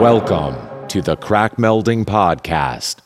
Welcome to the Crack Melding Podcast.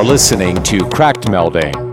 Are listening to Cracked Melding.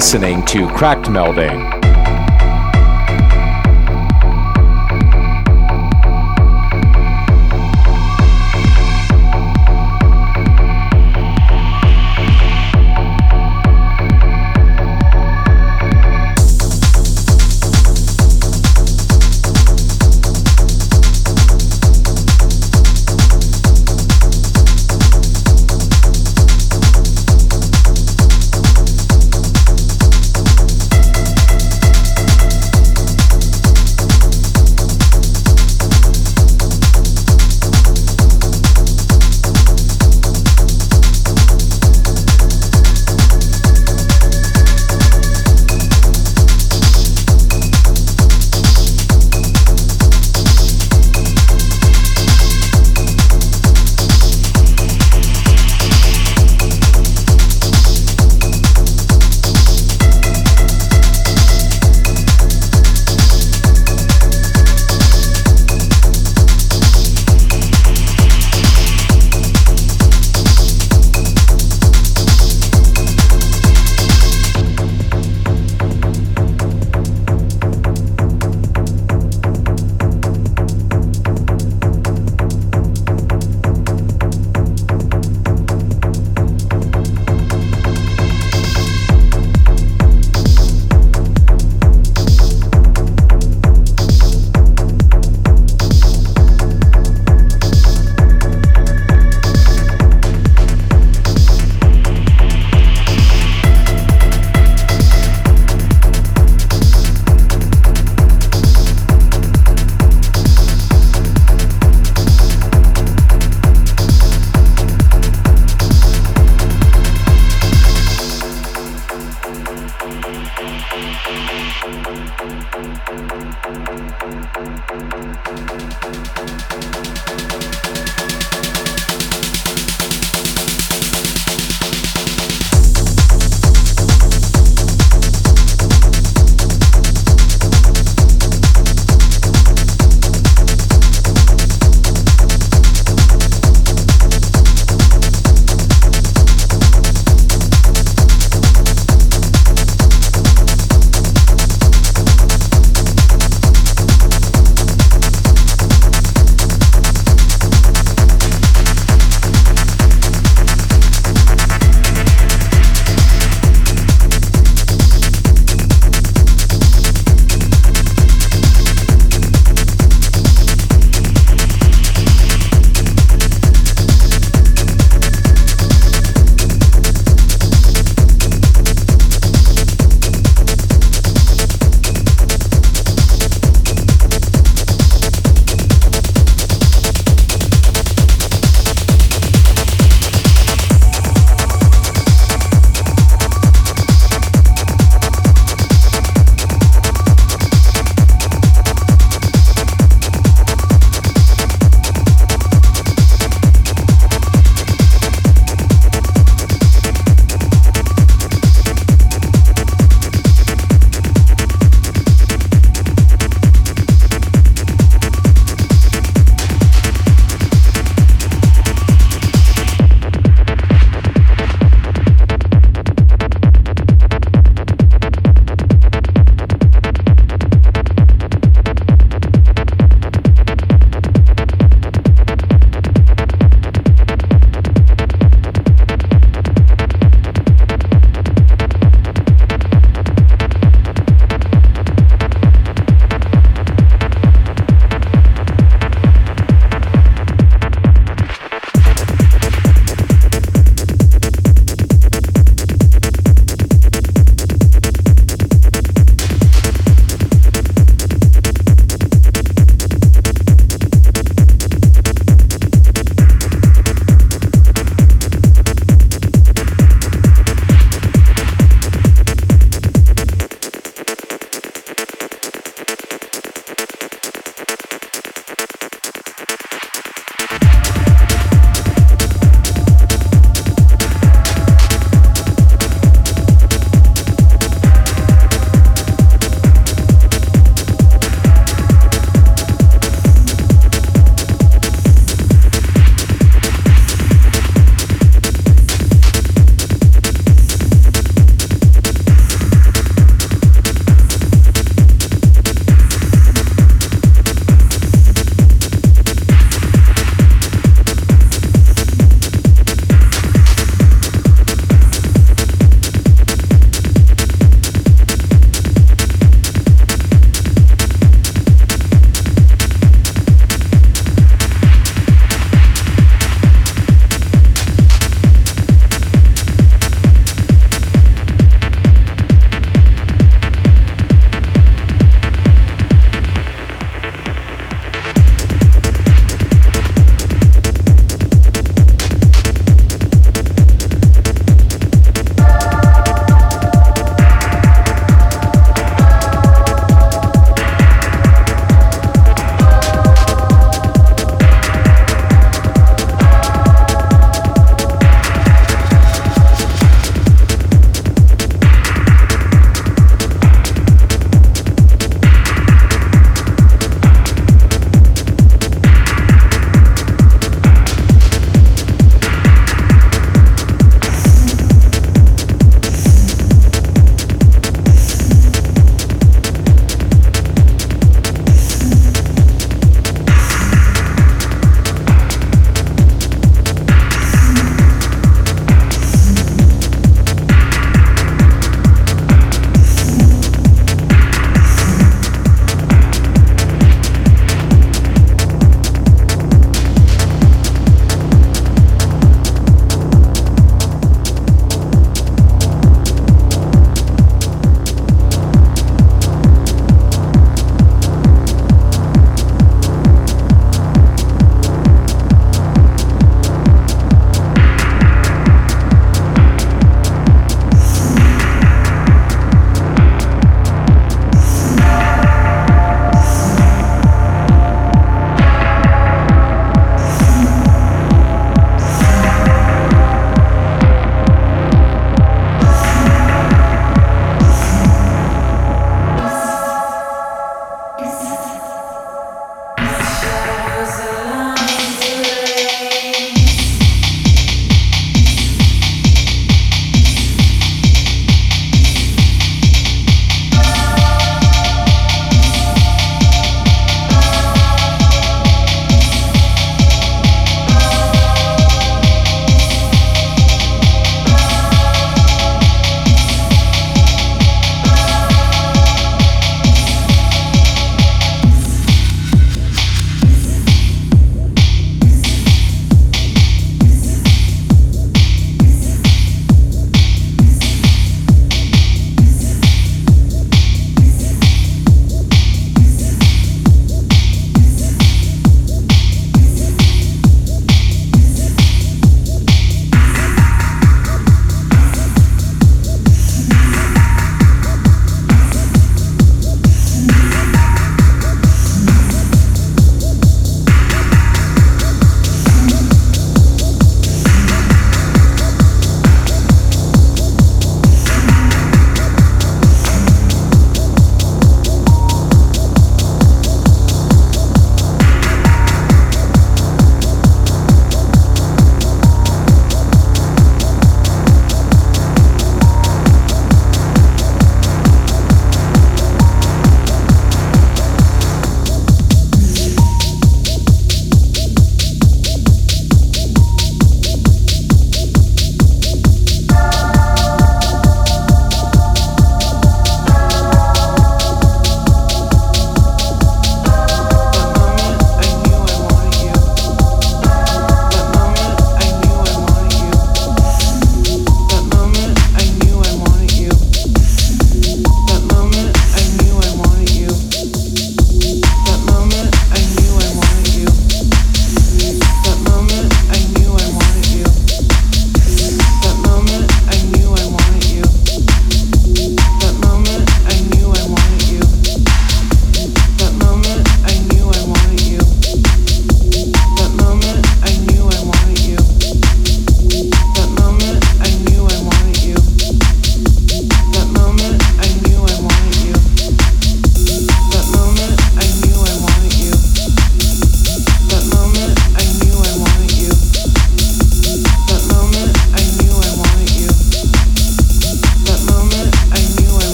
Listening to Cracked Melding.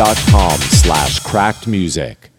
facebook.com slash cracked music.